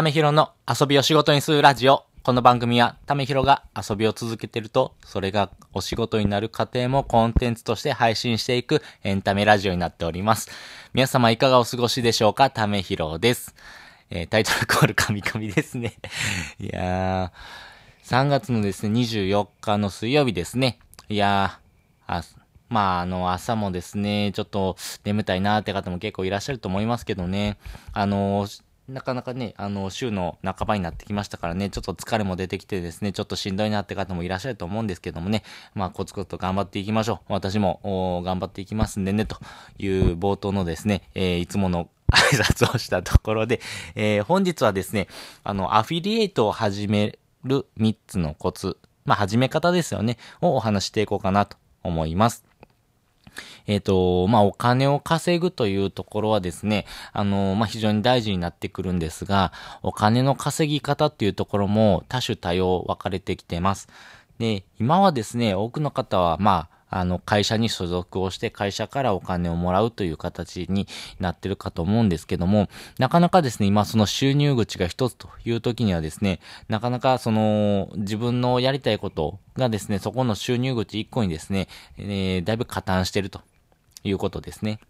ためひろの遊びを仕事にするラジオ。この番組は、ためひろが遊びを続けてると、それがお仕事になる過程もコンテンツとして配信していくエンタメラジオになっております。皆様いかがお過ごしでしょうか？ためひろです。えータイトルコール神々ですね。いやー、3月のですね、24日の水曜日ですね。いやー、まあ、あの、朝もですね、ちょっと眠たいなーって方も結構いらっしゃると思いますけどね。あのなかなかね、あの、週の半ばになってきましたからね、ちょっと疲れも出てきてですね、ちょっとしんどいなって方もいらっしゃると思うんですけどもね、まあ、コツコツと頑張っていきましょう。私も、頑張っていきますんでね、という冒頭のですね、えーいつもの 挨拶をしたところで、えー本日はですね、あの、アフィリエイトを始める3つのコツ、まあ、始め方ですよね、をお話していこうかなと思います。えっ、と、まあ、お金を稼ぐというところはですね、あの、まあ、非常に大事になってくるんですが、お金の稼ぎ方っていうところも多種多様分かれてきてます。で、今はですね、多くの方は、まあ、あの、会社に所属をして会社からお金をもらうという形になってるかと思うんですけども、なかなかですね、今その収入口が一つという時にはですね、なかなかその自分のやりたいことがですね、そこの収入口一個にですね、えーだいぶ加担してるということですね。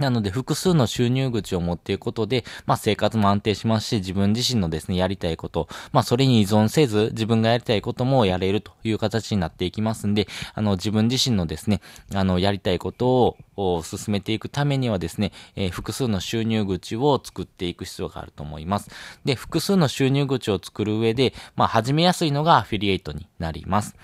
なので、複数の収入口を持っていくことで、まあ生活も安定しますし、自分自身のですね、やりたいこと、まあそれに依存せず、自分がやりたいこともやれるという形になっていきますんで、あの、自分自身のですね、あの、やりたいことを進めていくためにはですね、えー複数の収入口を作っていく必要があると思います。で、複数の収入口を作る上で、まあ始めやすいのがアフィリエイトになります。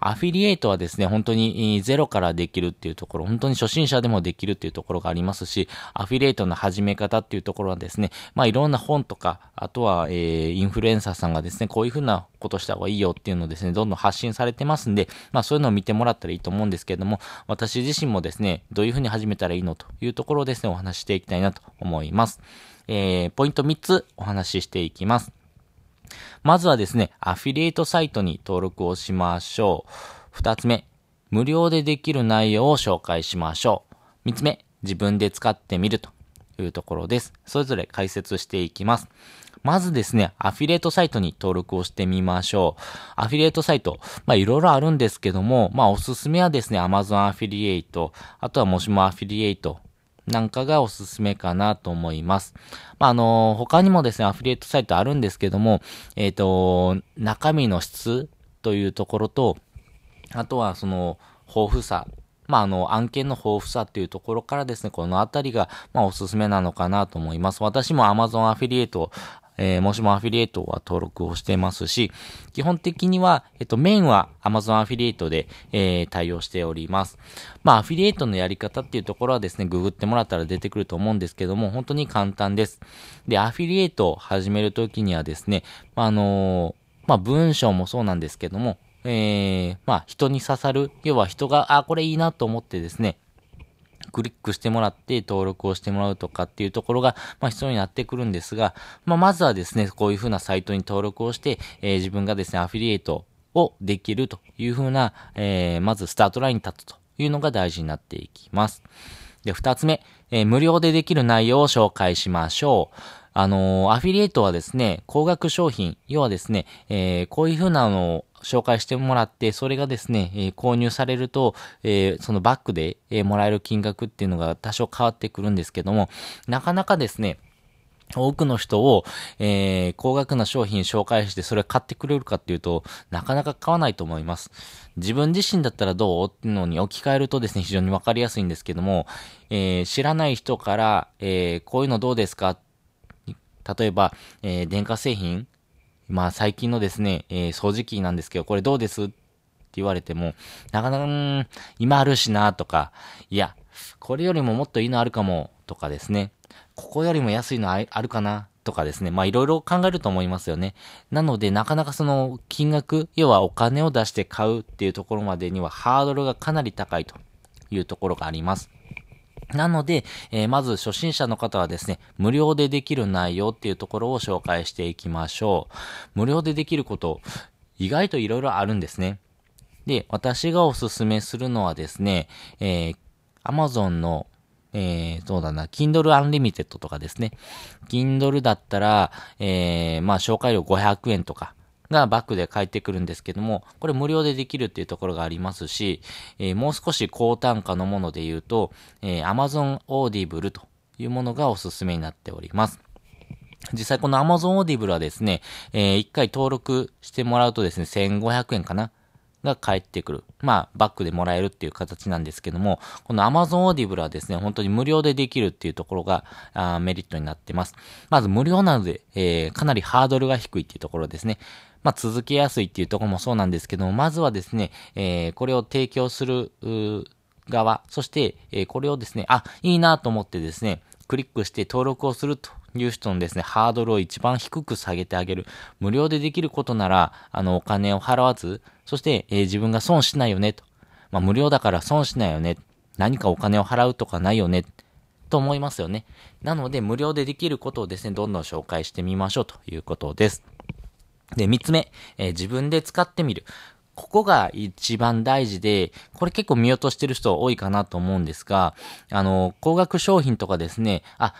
アフィリエイトはですね、本当にゼロからできるっていうところ、本当に初心者でもできるっていうところがありますし、アフィリエイトの始め方っていうところはですね、まあいろんな本とか、あとは、えーインフルエンサーさんがですね、こういうふうなことした方がいいよっていうのをですね、どんどん発信されてますんで、まあそういうのを見てもらったらいいと思うんですけれども、私自身もですね、どういうふうに始めたらいいのというところをですね、お話ししていきたいなと思います。えー、ポイント3つお話ししていきます。まずはですね、アフィリエイトサイトに登録をしましょう。二つ目、無料でできる内容を紹介しましょう。三つ目、自分で使ってみるというところです。それぞれ解説していきます。まずですね、アフィリエイトサイトに登録をしてみましょう。アフィリエイトサイト、まあいろいろあるんですけども、まあおすすめはですね、Amazon アフィリエイト、あとはもしもアフィリエイト、なんかがおすすめかなと思います。まあ、あの他にもですね、アフィリエイトサイトあるんですけども、えっ、と、中身の質というところと、あとはその、豊富さ。まあ、あの、案件の豊富さっていうところからですね、このあたりが、まあ、おすすめなのかなと思います。私も Amazon アフィリエイト、えーもしもアフィリエイトは登録をしてますし、基本的には、えっと、メインは Amazon アフィリエイトで、えー対応しております。まあ、アフィリエイトのやり方っていうところはですね、ググってもらったら出てくると思うんですけども、本当に簡単です。で、アフィリエイトを始めるときにはですね、まあ、あのーまあ、文章もそうなんですけども、えー、まあ、人に刺さる、要は人が、あ、これいいなと思ってですね、クリックしてもらって登録をしてもらうとかっていうところが、まあ、必要になってくるんですが、まあ、まずはですね、こういうふうなサイトに登録をして、えー自分がですね、アフィリエイトをできるというふうな、えーまずスタートラインに立つというのが大事になっていきます。で、二つ目、えー無料でできる内容を紹介しましょう。あのーアフィリエイトはですね、高額商品、要はですね、えーこういうふうなのを紹介してもらって、それがですね、えー購入されると、えーそのバックで、えーもらえる金額っていうのが多少変わってくるんですけども、なかなかですね、多くの人を、えー高額な商品紹介してそれ買ってくれるかっていうと、なかなか買わないと思います。自分自身だったらどうっていうのに置き換えるとですね、非常にわかりやすいんですけども、えー知らない人から、えーこういうのどうですか例えば、えー電化製品まあ最近のですね、えー掃除機なんですけど、これどうです？って言われても、なかなか、今あるしなとか、いや、これよりももっといいのあるかも、とかですね。ここよりも安いのああるかな？とかですね。まあいろいろ考えると思いますよね。なのでなかなかその金額、要はお金を出して買うっていうところまでにはハードルがかなり高いというところがあります。なので、えーまず初心者の方はですね、無料でできる内容っていうところを紹介していきましょう。無料でできること、意外といろいろあるんですね。で、私がおすすめするのはですね、えー Amazon のえー、そうだな、Kindle Unlimited とかですね。Kindle だったら、えー、まあ、紹介料500円とかがバックで返ってくるんですけども、これ無料でできるっていうところがありますし、えー、もう少し高単価のもので言うと、えー、Amazon Audible というものがおすすめになっております。実際この Amazon Audible はですね、えー、一回登録してもらうとですね、1500円かなが返ってくる。まあ、バックでもらえるっていう形なんですけども、この Amazon Audible はですね、本当に無料でできるっていうところがあメリットになってます。まず無料なので、えー、かなりハードルが低いっていうところですね。まあ、続けやすいっていうところもそうなんですけども、まずはですね、えー、これを提供する、側、そして、えー、これをですね、あ、いいなと思ってですね、クリックして登録をするという人のですね、ハードルを一番低く下げてあげる。無料でできることなら、あの、お金を払わず、そして、えー、自分が損しないよね、と。まあ、無料だから損しないよね。何かお金を払うとかないよね。と思いますよね。なので、無料でできることをですね、どんどん紹介してみましょうということです。で、三つ目、えー、自分で使ってみる。ここが一番大事で、これ結構見落としてる人多いかなと思うんですが、あの、高額商品とかですね、あ、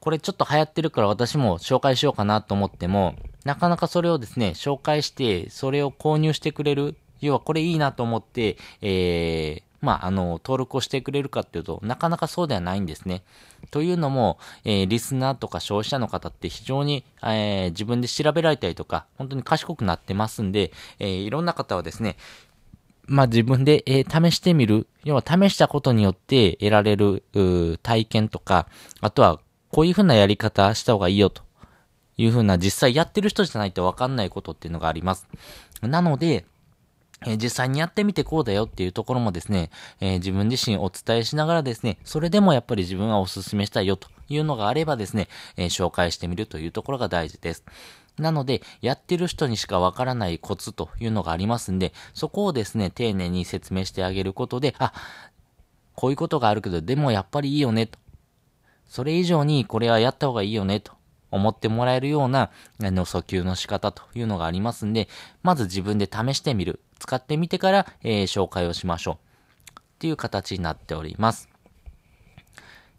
これちょっと流行ってるから私も紹介しようかなと思っても、なかなかそれをですね、紹介して、それを購入してくれる。要はこれいいなと思って、えー、まあ、あの、登録をしてくれるかっていうと、なかなかそうではないんですね。というのも、えー、リスナーとか消費者の方って非常に、えー、自分で調べられたりとか、本当に賢くなってますんで、えー、いろんな方はですね、まあ、自分で、えー、試してみる。要は試したことによって得られる、体験とか、あとは、こういうふうなやり方した方がいいよというふうな実際やってる人じゃないとわかんないことっていうのがあります。なので、え、実際にやってみてこうだよっていうところもですね、えー、自分自身お伝えしながらですね、それでもやっぱり自分はお勧めしたいよというのがあればですね、えー、紹介してみるというところが大事です。なので、やってる人にしかわからないコツというのがありますんで、そこをですね、丁寧に説明してあげることで、あ、こういうことがあるけど、でもやっぱりいいよねと。それ以上にこれはやった方がいいよねと。思ってもらえるような、あの、訴求の仕方というのがありますんで、まず自分で試してみる。使ってみてから、えー、紹介をしましょう。っていう形になっております。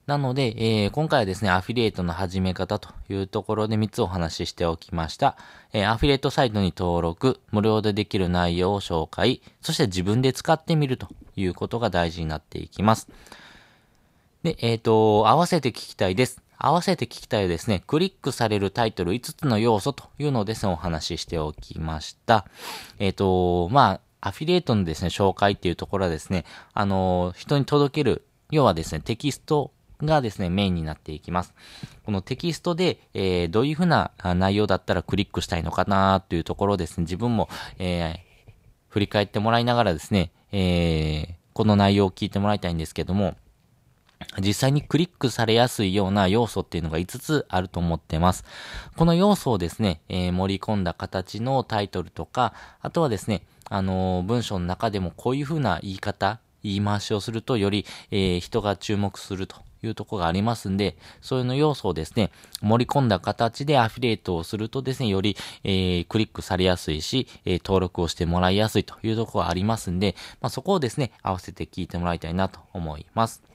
なので、えー、今回はですね、アフィリエイトの始め方というところで3つお話ししておきました。えー、アフィリエイトサイトに登録、無料でできる内容を紹介、そして自分で使ってみるということが大事になっていきます。で、えっ、ー、と、合わせて聞きたいです。合わせて聞きたいですね、クリックされるタイトル5つの要素というのをですね、お話ししておきました。えっ、ー、と、まあ、アフィリエイトのですね、紹介っていうところはですね、あの、人に届ける、要はですね、テキストがですね、メインになっていきます。このテキストで、えー、どういうふうな内容だったらクリックしたいのかなというところですね、自分も、えー、振り返ってもらいながらですね、えー、この内容を聞いてもらいたいんですけども、実際にクリックされやすいような要素っていうのが5つあると思ってます。この要素をですね、えー、盛り込んだ形のタイトルとか、あとはですね、あのー、文章の中でもこういう風な言い方、言い回しをするとより、えー、人が注目するというとこがありますんで、そういうの要素をですね、盛り込んだ形でアフィリエイトをするとですね、より、えー、クリックされやすいし、えー、登録をしてもらいやすいというとこがありますんで、まあ、そこをですね、合わせて聞いてもらいたいなと思います。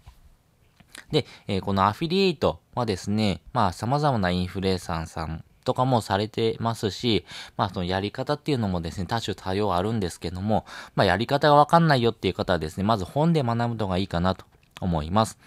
で、えー、このアフィリエイトはですね、まあ様々なインフルエンサーさんとかもされてますし、まあそのやり方っていうのもですね、多種多様あるんですけども、まあやり方がわかんないよっていう方はですね、まず本で学ぶのがいいかなと思います。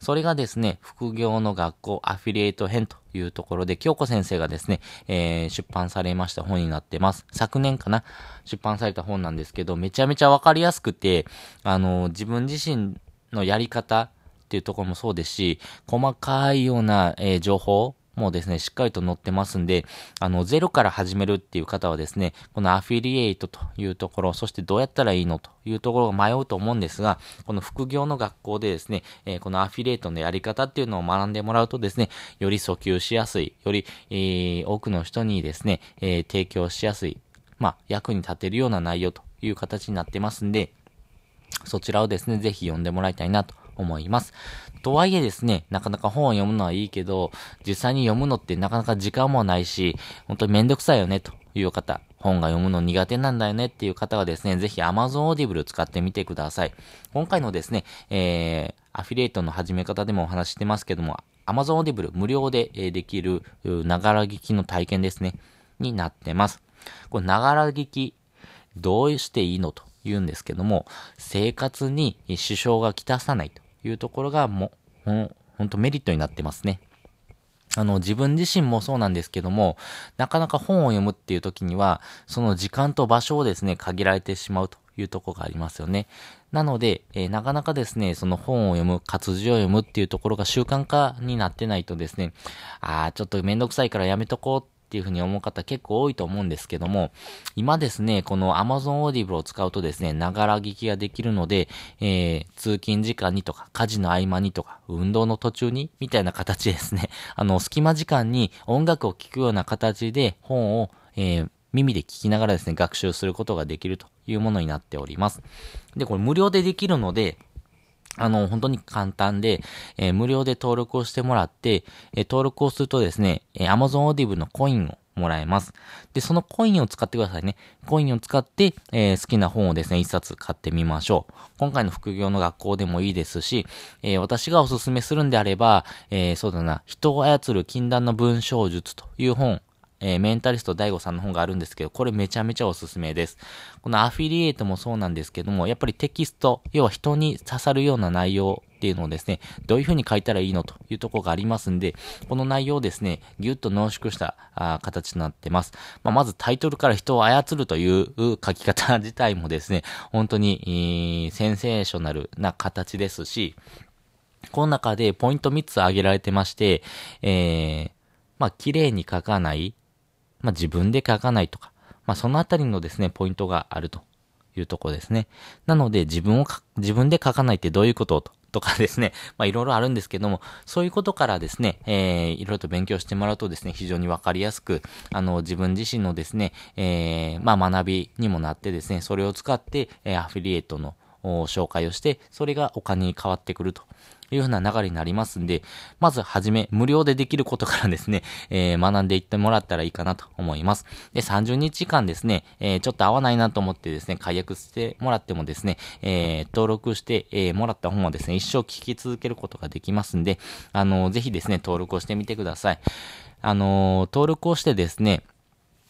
それがですね、副業の学校アフィリエイト編というところで、京子先生がですね、えー、出版されました本になってます。昨年かな出版された本なんですけど、めちゃめちゃわかりやすくて、あの、自分自身のやり方、っていうところもそうですし、細かいような、えー、情報もですね、しっかりと載ってますんで、あの、ゼロから始めるっていう方はですね、このアフィリエイトというところ、そしてどうやったらいいのというところが迷うと思うんですが、この副業の学校でですね、えー、このアフィリエイトのやり方っていうのを学んでもらうとですね、より訴求しやすい、より、えー、多くの人にですね、えー、提供しやすい、まあ、役に立てるような内容という形になってますんで、そちらをですね、ぜひ読んでもらいたいなと思います。とはいえですね、なかなか本を読むのはいいけど、実際に読むのってなかなか時間もないし、本当にめんどくさいよねという方、本が読むの苦手なんだよねっていう方はですね、ぜひ Amazon Audible 使ってみてください。今回のですね、えー、アフィリエイトの始め方でもお話してますけども、Amazon Audible 無料でできる、ながら聞きの体験ですね、になってます。これ、ながら聞き、どうしていいの？と言うんですけども、生活に支障がきたさないというところがもう、ほんとメリットになってますね。あの、自分自身もそうなんですけども、なかなか本を読むっていう時には、その時間と場所をですね、限られてしまうというところがありますよね。なので、えー、なかなかですね、その本を読む、活字を読むっていうところが習慣化になってないとですね、ああ、ちょっとめんどくさいからやめとこうっていうふうに思う方結構多いと思うんですけども、今ですね、この Amazon Audible を使うとですね、ながら聞きができるので、えー、通勤時間にとか、家事の合間にとか、運動の途中にみたいな形ですね、あの、隙間時間に音楽を聴くような形で本を、えー、耳で聞きながらですね、学習することができるというものになっております。で、これ無料でできるので、あの、本当に簡単で、えー、無料で登録をしてもらって、えー、登録をするとですね、えー、Amazon Audible のコインをもらえます。で、そのコインを使ってくださいね。コインを使って、えー、好きな本をですね、一冊買ってみましょう。今回の副業の学校でもいいですし、えー、私がおすすめするんであれば、えー、そうだな、人を操る禁断の文章術という本、えー、メンタリスト DAIGO さんの本があるんですけど、これめちゃめちゃおすすめです。このアフィリエイトもそうなんですけども、やっぱりテキスト、要は人に刺さるような内容っていうのをですね、どういうふうに書いたらいいのというところがありますんで、この内容をですね、ぎゅっと濃縮したあ形となってます。まあ、まずタイトルから人を操るという書き方自体もですね、本当に、センセーショナルな形ですし、この中でポイント3つ挙げられてまして、えー、まあ、綺麗に書かない、まあ、自分で書かないとか、まあ、そのあたりのですね、ポイントがあるというとこですね。なので、自分を自分で書かないってどういうこととかですね、まあいろいろあるんですけども、そういうことからですね、えー、いろいろと勉強してもらうとですね、非常にわかりやすく、あの、自分自身のですね、えー、まあ学びにもなってですね、それを使って、えー、アフィリエイトの紹介をして、それがお金に変わってくるというふうな流れになりますんで、まずはじめ、無料でできることからですね、えー、学んでいってもらったらいいかなと思います。で、30日間ですね、えー、ちょっと合わないなと思ってですね、解約してもらってもですね、えー、登録して、えー、もらった本はですね、一生聞き続けることができますんで、あのー、ぜひですね、登録をしてみてください。あの、登録をしてですね、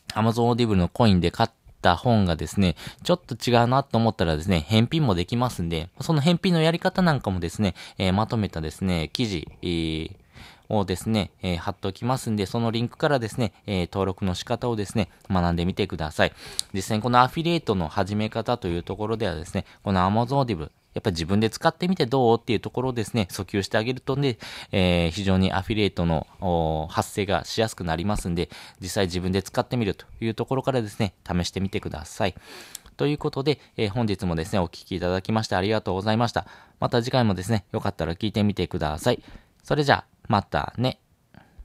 Amazon Audible のコインで買ってった本がですね、ちょっと違うなと思ったらですね、返品もできますんで、その返品のやり方なんかもですね、えー、まとめたですね、記事、えーをですね、えー、貼っておきますんで、そのリンクからですね、えー、登録の仕方をですね、学んでみてください。実際にこのアフィリエイトの始め方というところではですね、この Amazon Audible、やっぱり自分で使ってみてどうっていうところをですね、訴求してあげるとね、えー、非常にアフィリエイトの発生がしやすくなりますんで、実際自分で使ってみるというところからですね、試してみてください。ということで、えー、本日もですね、お聴きいただきましてありがとうございました。また次回もですね、よかったら聞いてみてください。それじゃあ、またね。